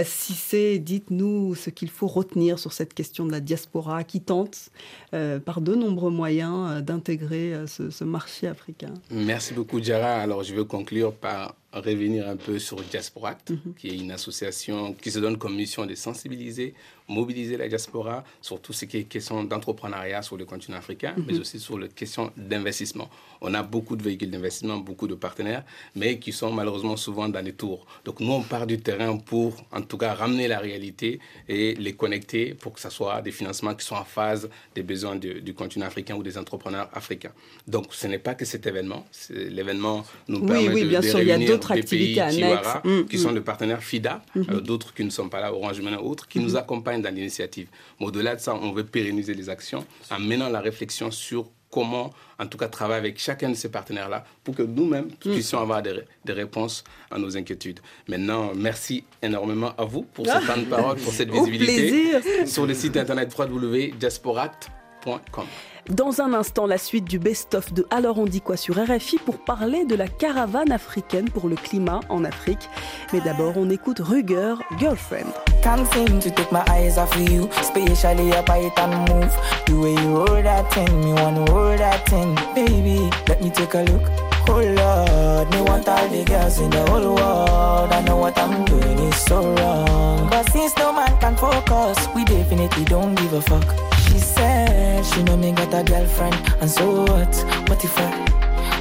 Sissé. Dites-nous ce qu'il faut retenir sur cette question de la diaspora qui tente, par de nombreux moyens, d'intégrer intégrer euh, ce, marché africain. Merci beaucoup, Jara. Alors, je veux conclure par revenir un peu sur Diaspora, mhm. qui est une association qui se donne comme mission de sensibiliser, mobiliser la diaspora sur tout ce qui est question d'entrepreneuriat sur le continent africain, mais mhm. aussi sur les questions d'investissement. On a beaucoup de véhicules d'investissement, beaucoup de partenaires, mais qui sont malheureusement souvent dans les tours. Donc nous, on part du terrain pour, en tout cas, ramener la réalité et les connecter pour que ce soit des financements qui sont en phase des besoins du, continent africain ou des entrepreneurs africains. Donc ce n'est pas que cet événement. L'événement nous permet oui, de, bien sûr, il d'autres annexes. Mm, qui sont des partenaires FIDA, mm-hmm. euh, d'autres qui ne sont pas là, Orange ou autres, qui nous mm-hmm. accompagnent dans l'initiative. Mais au-delà de ça, on veut pérenniser les actions en menant la réflexion sur comment, en tout cas, travailler avec chacun de ces partenaires-là pour que nous-mêmes mm. puissions avoir des, réponses à nos inquiétudes. Maintenant, merci énormément à vous pour ce temps de parole, pour cette visibilité. Sur le site internet www.diasporat.com. Dans un instant, la suite du best-of de Alors on dit quoi sur RFI pour parler de la caravane africaine pour le climat en Afrique. Mais d'abord, on écoute Ruger, Girlfriend. Can't seem to take my eyes off you, especially up I and move. The way you hold that thing, me want hold that thing. Baby, let me take a look. Oh Lord, me want all the girls in the whole world. I know what I'm doing is so wrong. But since no man can focus, we definitely don't give a fuck. She said she know me got a girlfriend, and so what? What if I?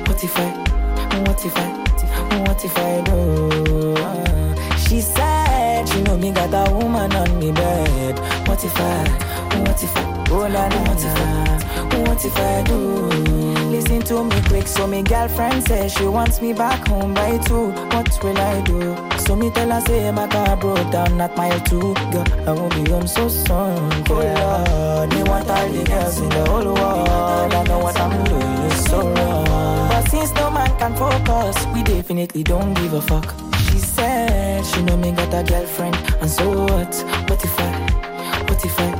What if I? What if I? What if I do? She said she know me got a woman on me bed. What if I? What if I? Oh what if I? What if I do? Listen to me quick, so me girlfriend says she wants me back home by two. What will I do? So me tell her say my car broke down at mile two. Girl, I won't be home so soon. Oh Lord, me want all the girls in the whole world. I know what I'm doing is so wrong. But since no man can focus, we definitely don't give a fuck. She said she know me got a girlfriend, and so what? What if I? What if I?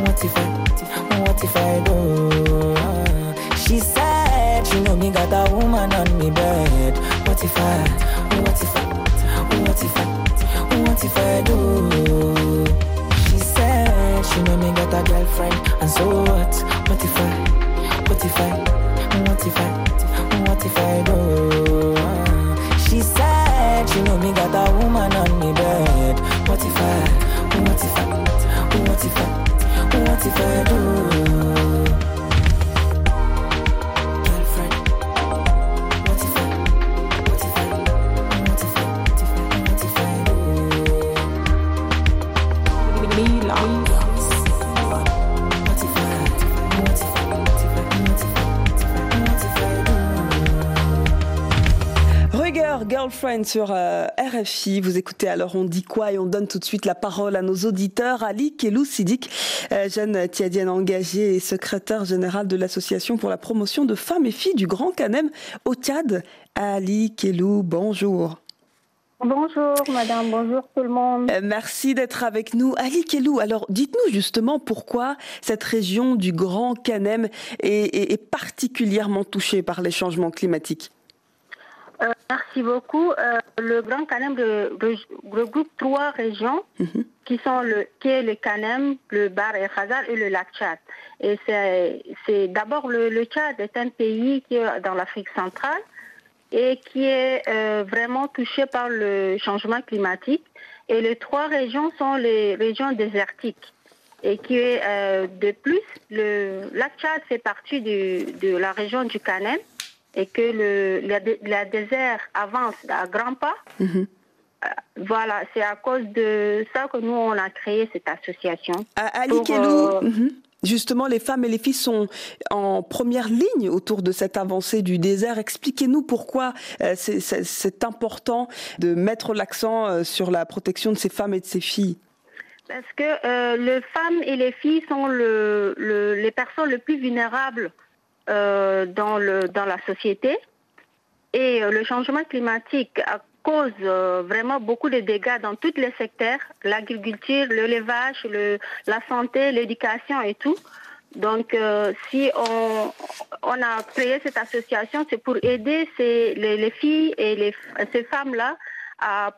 What if I? What if I do? She said she know me got a woman on me bed. What if I? What if I? What if I? What if I do? She said she know me got a girlfriend, and so what? What if I? What if I? What if I? What if I do? She said she know me got a woman on me bed. What if I? What if I? What if I? What if I do? Sur euh, RFI. Vous écoutez alors on dit quoi et on donne tout de suite la parole à nos auditeurs. Ali Kelou Sidik, euh, jeune tiadienne engagée et secrétaire général de l'association pour la promotion de femmes et filles du Grand Canem au Tchad. Ali Kelou, bonjour. Bonjour madame, bonjour tout le monde. Euh, merci d'être avec nous. Ali Kelou, alors dites-nous justement pourquoi cette région du Grand Canem est particulièrement touchée par les changements climatiques. Euh, merci beaucoup. Euh, le Grand Canem regroupe trois régions mhm. qui sont le qui est le Canem, le Bar el Khazar et le lac Tchad. Et c'est d'abord le, Tchad est un pays qui est dans l'Afrique centrale et qui est euh, vraiment touché par le changement climatique. Et les trois régions sont les régions désertiques. Et qui est de plus, le lac Tchad fait partie de la région du Canem et que le, la, désert avance à grands pas. Mhm. Euh, voilà, c'est à cause de ça que nous, on a créé cette association. À, Ali euh, mhm. Justement, les femmes et les filles sont en première ligne autour de cette avancée du désert. Expliquez-nous pourquoi euh, c'est important de mettre l'accent sur la protection de ces femmes et de ces filles. Parce que les femmes et les filles sont le, les personnes les plus vulnérables dans, le, dans la société. Et euh, le changement climatique cause euh, vraiment beaucoup de dégâts dans tous les secteurs, l'agriculture, l'élevage, le, la santé, l'éducation et tout. Donc, si on, on, a créé cette association, c'est pour aider ces, les, filles et les, ces femmes-là à,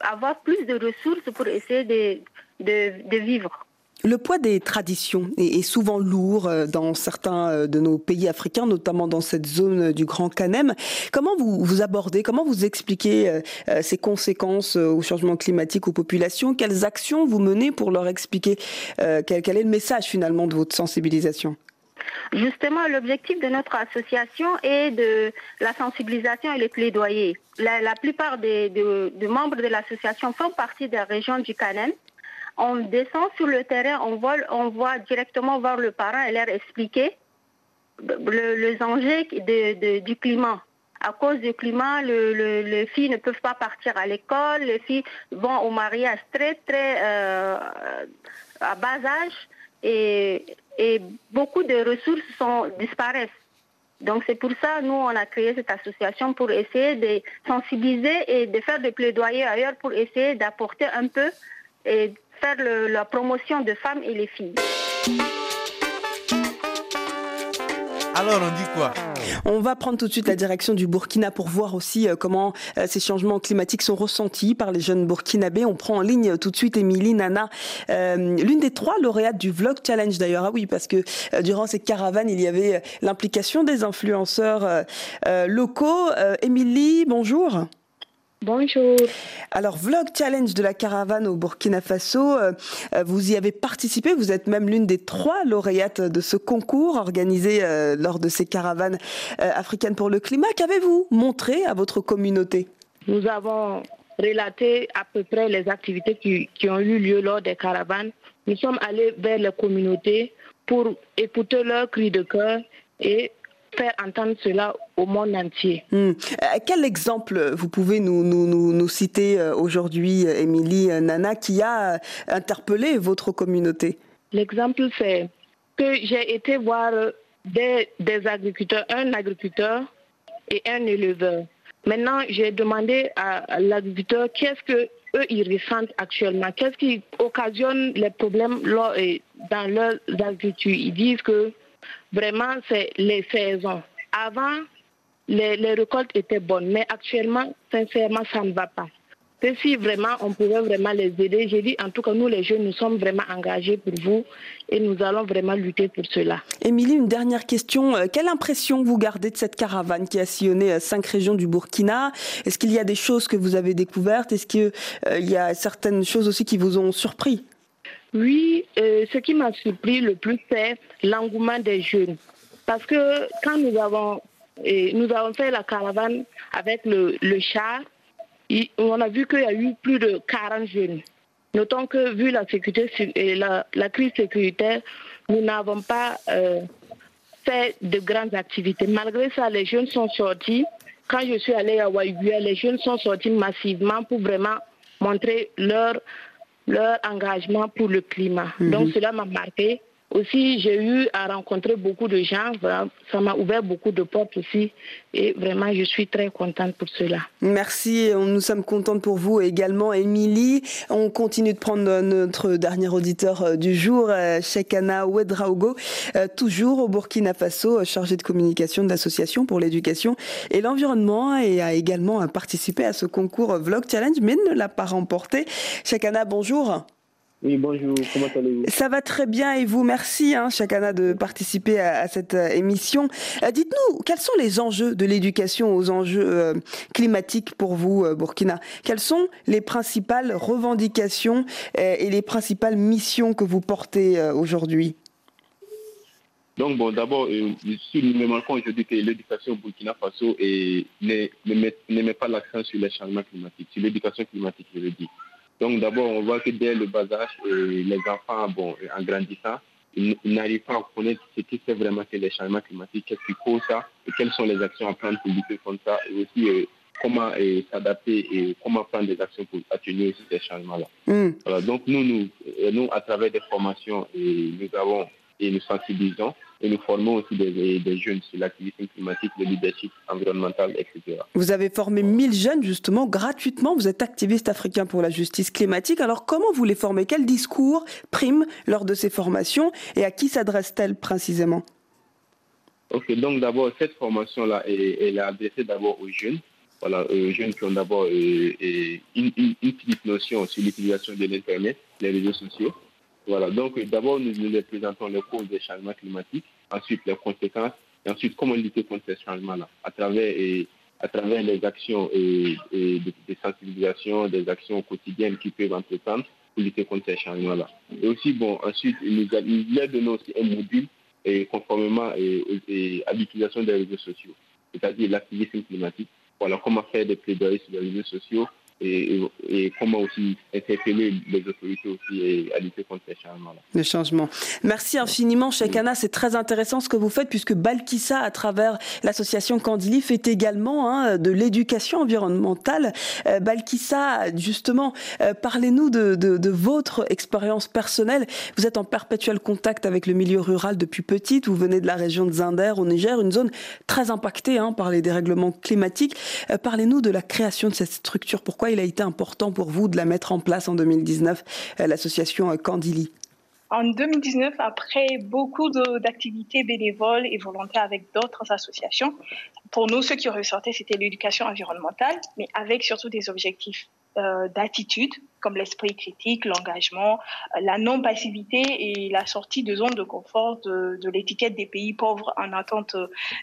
avoir plus de ressources pour essayer de, de vivre. Le poids des traditions est, souvent lourd euh, dans certains euh, de nos pays africains, notamment dans cette zone du Grand Canem. Comment vous, vous abordez, comment vous expliquez euh, ces conséquences au changement climatique aux populations? Quelles actions vous menez pour leur expliquer quel, est le message finalement de votre sensibilisation? Justement, l'objectif de notre association est de la sensibilisation et le plaidoyer. La, plupart des, membres de l'association font partie des régions du Canem on descend sur le terrain, on voit, directement voir le parent et leur expliquer les enjeux du climat. À cause du climat, les filles ne peuvent pas partir à l'école, les filles vont au mariage très, très euh, à bas âge et, beaucoup de ressources disparaissent. Donc c'est pour ça, nous, on a créé cette association pour essayer de sensibiliser et de faire des plaidoyers ailleurs pour essayer d'apporter un peu faire la promotion de femmes et les filles. Alors on dit quoi On va prendre tout de suite la direction du Burkina pour voir aussi euh, comment euh, ces changements climatiques sont ressentis par les jeunes burkinabés. On prend en ligne tout de suite Émilie Nana, euh, l'une des trois lauréates du Vlog Challenge d'ailleurs. Ah oui, parce que durant ces caravanes, il y avait l'implication des influenceurs locaux. Émilie, bonjour. Bonjour. Alors, Vlog Challenge de la caravane au Burkina Faso, euh, euh, vous y avez participé, vous êtes même l'une des trois lauréates de ce concours organisé euh, lors de ces caravanes africaines pour le climat. Qu'avez-vous montré à votre communauté? Nous avons relaté à peu près les activités qui, qui ont eu lieu lors des caravanes. Nous sommes allés vers les communautés pour écouter leurs cris de cœur et faire entendre cela au monde entier. Hmm. Euh, quel exemple vous pouvez nous, nous, nous, citer euh, aujourd'hui, Émilie Nana, qui a interpellé votre communauté? L'exemple, c'est que j'ai été voir des, des, agriculteurs, un agriculteur et un éleveur. Maintenant, j'ai demandé à, l'agriculteur qu'est-ce que eux ils ressentent actuellement, qu'est-ce qui occasionne les problèmes dans leur agriculture. Ils disent que Vraiment, c'est les saisons. Avant, les, récoltes étaient bonnes, mais actuellement, sincèrement, ça ne va pas. Et si vraiment on pouvait vraiment les aider, j'ai dit en tout cas nous les jeunes, nous sommes vraiment engagés pour vous et nous allons vraiment lutter pour cela. Émilie, une dernière question. Euh, quelle impression vous gardez de cette caravane qui a sillonné euh, cinq régions du Burkina? Est-ce qu'il y a des choses que vous avez découvertes? Est-ce qu'il euh, y a certaines choses aussi qui vous ont surpris? Oui, euh, ce qui m'a surpris le plus, c'est l'engouement des jeunes. Parce que quand nous avons, nous avons fait la caravane avec le, char, on a vu qu'il y a eu plus de 40 jeunes. Notons que vu la, sécurité, et la, crise sécuritaire, nous n'avons pas euh, fait de grandes activités. Malgré ça, les jeunes sont sortis. Quand je suis allée à Waïguia, les jeunes sont sortis massivement pour vraiment montrer leur leur engagement pour le climat. Mhm. Donc cela m'a marqué. Aussi, j'ai eu à rencontrer beaucoup de gens. Ça m'a ouvert beaucoup de portes aussi. Et vraiment, je suis très contente pour cela. Merci. Nous sommes contentes pour vous également, Émilie. On continue de prendre notre dernier auditeur euh, du jour, euh, Shekana Ouedraogo, euh, toujours au Burkina Faso, chargé de communication de l'Association pour l'éducation et l'environnement et a également participé à ce concours Vlog Challenge, mais ne l'a pas remporté. Shekana, bonjour. Oui, bonjour, comment allez-vous? Ça va très bien et vous, merci hein, Chacana de participer à, cette euh, émission. Euh, dites-nous, quels sont les enjeux de l'éducation aux enjeux euh, climatiques pour vous, Burkina? Quelles sont les principales revendications et les principales missions que vous portez aujourd'hui? Donc, bon, d'abord, euh, si nous remarquons aujourd'hui que l'éducation au Burkina Faso ne, met, pas l'accent sur les changements climatiques, sur l'éducation climatique, je le dis. Donc d'abord, on voit que dès le bas âge, euh, les enfants, bon, en grandissant, ils, n'arrivent pas à connaître ce qui c'est vraiment que les changements climatiques, qu'est-ce qui cause ça, et quelles sont les actions à prendre pour lutter contre ça, et aussi euh, comment euh, s'adapter et comment prendre des actions pour atténuer ces changements-là. Hmm. donc nous, nous, nous, à travers des formations, nous avons et nous sensibilisons et nous formons aussi des, jeunes sur l'activité climatique, le leadership environnemental, etc. Vous avez formé 1000 jeunes justement gratuitement. Vous êtes activiste africain pour la justice climatique. Alors comment vous les formez? Quel discours prime lors de ces formations? Et à qui s'adresse-t-elle précisément? Ok, donc d'abord cette formation-là, elle, est adressée d'abord aux jeunes. Voilà, aux jeunes qui ont d'abord euh, une, une, petite notion sur l'utilisation de l'Internet, les réseaux sociaux Voilà, donc d'abord, nous, nous présentons les causes des changements climatiques, ensuite les conséquences, et ensuite comment lutter contre ces changements-là à travers, et, à travers les actions et, et des sensibilisations, des actions quotidiennes qui peuvent entreprendre pour lutter contre ces changements-là. Et aussi, bon, ensuite, il nous a, il aussi un module et conformément et, à l'utilisation des réseaux sociaux, c'est-à-dire l'activisme climatique. Voilà comment faire des plaidoyers sur les réseaux sociaux et, comment aussi interpeller les autorités aussi à lutter contre ces changements-là. Les changements. Merci infiniment, Chekana. C'est très intéressant ce que vous faites puisque Balkissa, à travers l'association Candili, fait également hein, de l'éducation environnementale. Euh, Balkissa, justement, euh, parlez-nous de, de, votre expérience personnelle. Vous êtes en perpétuel contact avec le milieu rural depuis petite. Vous venez de la région de Zinder au Niger, une zone très impactée hein, par les dérèglements climatiques. Euh, parlez-nous de la création de cette structure. Pourquoi il a été important pour vous de la mettre en place en 2019, euh, l'association euh, Candili? En 2019, après beaucoup d'activités bénévoles et volontaires avec d'autres associations, pour nous, ce qui ressortait, c'était l'éducation environnementale, mais avec surtout des objectifs euh, d'attitude, comme l'esprit critique, l'engagement, la non-passivité et la sortie de zone de confort de, l'étiquette des pays pauvres en attente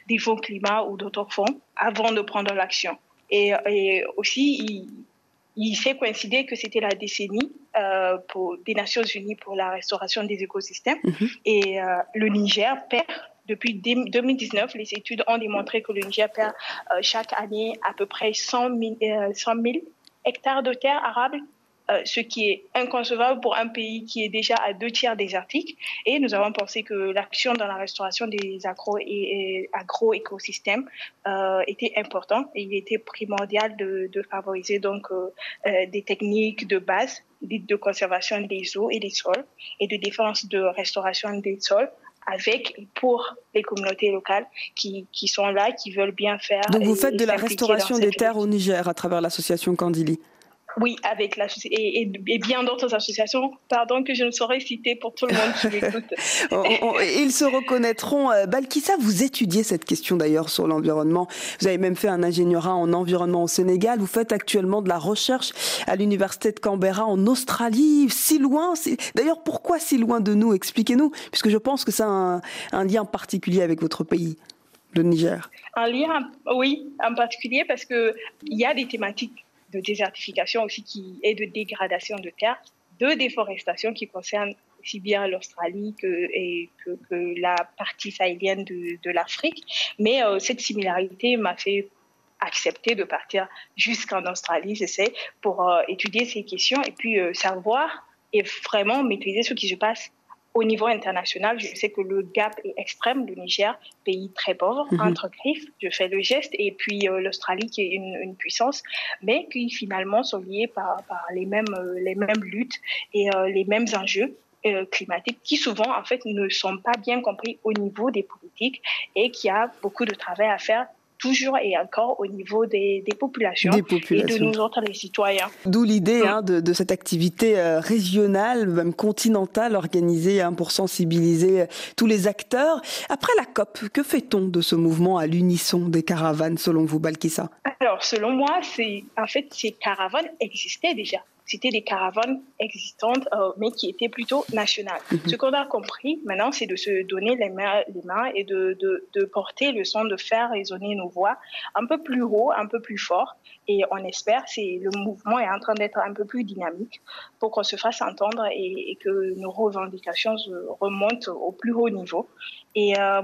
des fonds climat ou d'autres fonds avant de prendre l'action. Et, et, aussi, il s'est coïncidé que c'était la décennie euh, pour, des Nations Unies pour la restauration des écosystèmes. Mhm. Et euh, le Niger perd, depuis 2019, les études ont démontré que le Niger perd euh, chaque année à peu près 100 000, 100 000 hectares de terres arables euh, ce qui est inconcevable pour un pays qui est déjà à deux tiers désertique. Et nous avons pensé que l'action dans la restauration des agro- et, agro-écosystèmes euh, était importante et il était primordial de, de favoriser donc euh, euh des techniques de base de conservation des eaux et des sols et de défense de restauration des sols avec pour les communautés locales qui, qui sont là, qui veulent bien faire. Donc vous faites de la restauration des terres au Niger à travers l'association Candili oui, avec la et, et, bien d'autres associations, pardon, que je ne saurais citer pour tout le monde qui m'écoute. Ils se reconnaîtront. Euh, Balkissa, vous étudiez cette question d'ailleurs sur l'environnement. Vous avez même fait un ingénierat en environnement au Sénégal. Vous faites actuellement de la recherche à l'université de Canberra en Australie, si loin. D'ailleurs, pourquoi si loin de nous? Expliquez-nous, puisque je pense que ça a un, un lien particulier avec votre pays, le Niger. Un lien, oui, en particulier parce que il y a des thématiques de désertification aussi qui, et de dégradation de terre, de déforestation qui concerne aussi bien l'Australie que, la partie sahélienne de, l'Afrique. Mais euh, cette similarité m'a fait accepter de partir jusqu'en Australie, j'essaie, pour euh, étudier ces questions et puis euh, savoir et vraiment maîtriser ce qui se passe au niveau international, je sais que le gap est extrême. Le Niger, pays très pauvre, mhm. entre griffes, je fais le geste, et puis euh, l'Australie qui est une, puissance, mais qui finalement sont liés par, les, mêmes, euh, les mêmes luttes et euh, les mêmes enjeux climatiques qui souvent en fait ne sont pas bien compris au niveau des politiques et qui a beaucoup de travail à faire toujours et encore au niveau des, populations, et de nous autres les citoyens. D'où l'idée hein, de, cette activité euh, régionale, même continentale, organisée hein, pour sensibiliser euh, tous les acteurs. Après la COP, que fait-on de ce mouvement à l'unisson des caravanes, selon vous, Balkissa? Alors, selon moi, c'est en fait ces caravanes existaient déjà c'était des caravanes existantes, euh, mais qui étaient plutôt nationales. Mhm. Ce qu'on a compris maintenant, c'est de se donner les mains, les mains et de, de, de, porter le son, de faire résonner nos voix un peu plus haut, un peu plus fort. Et on espère, c'est le mouvement est en train d'être un peu plus dynamique pour qu'on se fasse entendre et, que nos revendications remontent au plus haut niveau. Et euh,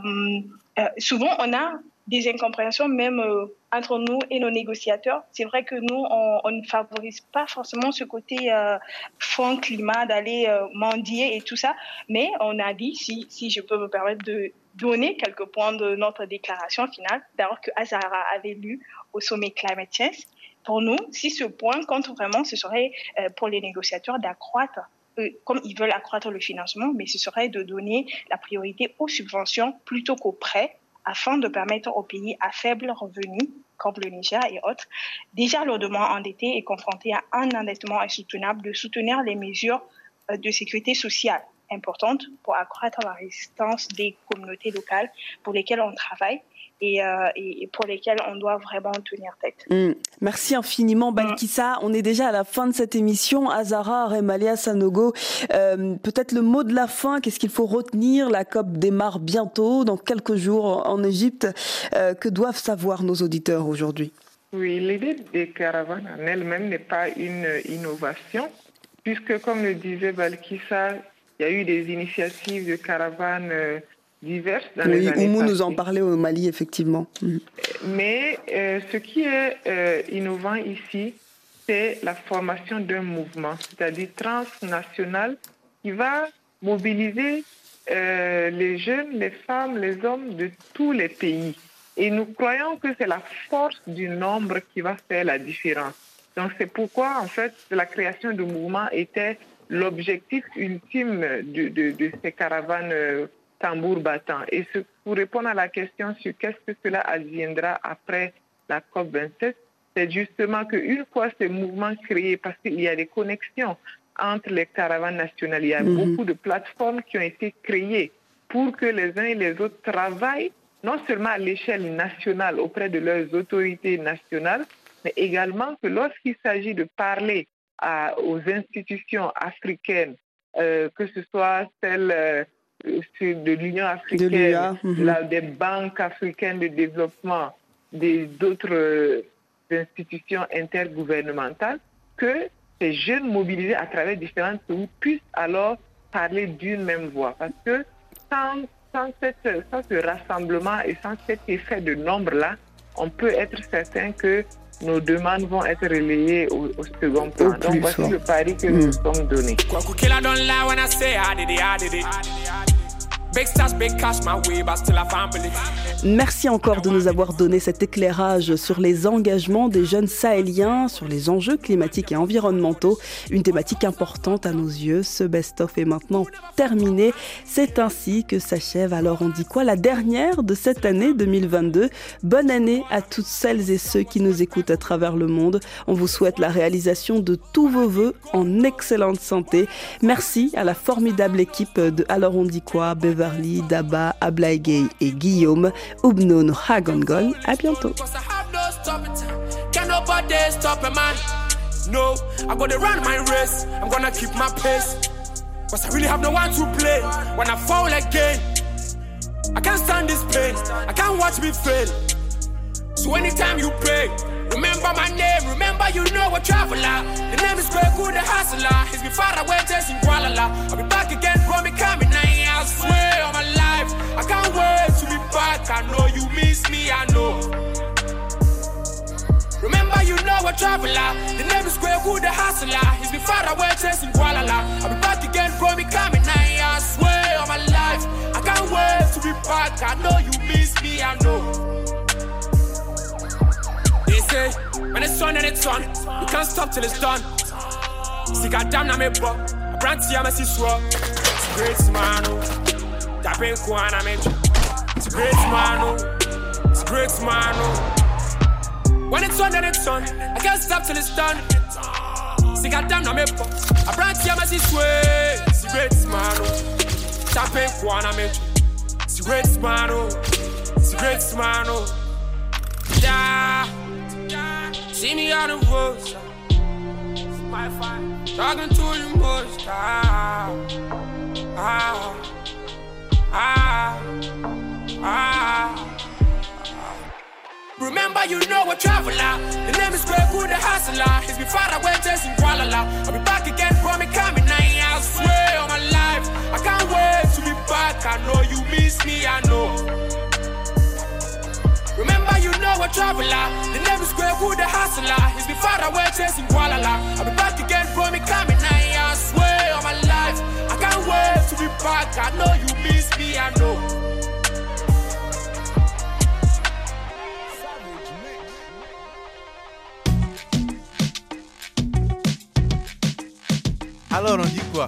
euh, souvent, on a des incompréhensions même euh, entre nous et nos négociateurs. C'est vrai que nous, on, ne favorise pas forcément ce côté euh, fond climat, d'aller euh, mendier et tout ça, mais on a dit, si, si je peux me permettre de donner quelques points de notre déclaration finale, d'abord que Azara avait lu au sommet Climate Change, pour nous, si ce point compte vraiment, ce serait pour les négociateurs d'accroître comme ils veulent accroître le financement, mais ce serait de donner la priorité aux subventions plutôt qu'aux prêts afin de permettre aux pays à faible revenu, comme le Niger et autres, déjà lourdement endettés et confrontés à un endettement insoutenable, de soutenir les mesures euh, de sécurité sociale importante pour accroître la résistance des communautés locales pour lesquelles on travaille et, euh, pour lesquelles on doit vraiment tenir tête. Hmm. Merci infiniment, Balkissa. On est déjà à la fin de cette émission. Azara, Remalia, Sanogo, euh, peut-être le mot de la fin. Qu'est-ce qu'il faut retenir? La COP démarre bientôt, dans quelques jours en Égypte. Euh, que doivent savoir nos auditeurs aujourd'hui? Oui, l'idée des caravanes en elle-même n'est pas une innovation, puisque, comme le disait Balkissa, il y a eu des initiatives de caravanes diverses dans oui, les années Oumou nous en parlait au Mali, effectivement. Mm. Mais euh, ce qui est euh, innovant ici, c'est la formation d'un mouvement, c'est-à-dire transnational, qui va mobiliser euh, les jeunes, les femmes, les hommes de tous les pays. Et nous croyons que c'est la force du nombre qui va faire la différence. Donc c'est pourquoi, en fait, la création de mouvements était l'objectif ultime de, de, de, ces caravanes tambour battant. Et pour répondre à la question sur qu'est-ce que cela adviendra après la COP27, c'est justement qu'une fois ces mouvements créés, parce qu'il y a des connexions entre les caravanes nationales, il y a mhm. beaucoup de plateformes qui ont été créées pour que les uns et les autres travaillent non seulement à l'échelle nationale auprès de leurs autorités nationales, mais également que lorsqu'il s'agit de parler aux institutions africaines, euh, que ce soit celles euh, de l'Union africaine, mhm. des banques africaines de développement, d'autres euh, institutions intergouvernementales, que ces jeunes mobilisés à travers différentes pays puissent alors parler d'une même voix. Parce que sans, sans, ce rassemblement et sans cet effet de nombre-là, on peut être certain que nos demandes vont être relayées au, second plan. Donc voici le pari que nous nous hmm. sommes donnés. Big stash, big cash, my way, but still a family. family. Merci encore de nous avoir donné cet éclairage sur les engagements des jeunes sahéliens, sur les enjeux climatiques et environnementaux, une thématique importante à nos yeux. Ce best-of est maintenant terminé. C'est ainsi que s'achève, alors on dit quoi, la dernière de cette année 2022. Bonne année à toutes celles et ceux qui nous écoutent à travers le monde. On vous souhaite la réalisation de tous vos voeux en excellente santé. Merci à la formidable équipe de Alors on dit quoi, Beverly, Daba, Ablaïgay et Guillaume. Oubnoun Hagongol. À bientôt. No, I gotta run my race. I'm gonna keep my pace. Cause I really have no one to play when I fall again. I can't stand this pain. I can't watch me fail. So anytime you pray, remember my name. Remember you know a traveler. The name is Kweku the hustler. He's been far away, chasing Kuala I'll be back again, bro, me coming. I swear on my life, I can't wait back. I know you miss me, I know. Remember, you know a traveler. The name is Greg Wood, the hustler. He's been far away chasing Kuala I'll be back again, bro, me coming. I swear on my life, I can't wait to be back. I know you miss me, I know. They say, when it's on and it's on, you can't stop till it's done. See, goddamn, I'm a bro. I brand see, I'm a see, great man, oh. Tapping Kwana I'm a great man, oh. It's great man, oh. When it's on, then it's on. I can't stop till it's done. See, goddamn, I'm a I brought you, I'm a sway. It's great man, oh. Tapping Metro. It's a great man, oh. It's great man, oh. Yeah. See me on the road. Talking to the most. Ah. Ah, ah, ah. Remember, you know a traveler. The name is Greg Wood, the hustler. He's been far away, chasing Kuala I'll be back again, me coming. I swear on my life. I can't wait to be back. I know you miss me, I know. Remember, you know a traveler. The name is Greg Wood, the hustler. He's been far away, chasing Kuala I'll be back again, me coming. I swear on my life. I can't wait to be back. I know you miss me, I know. Alors on dit quoi?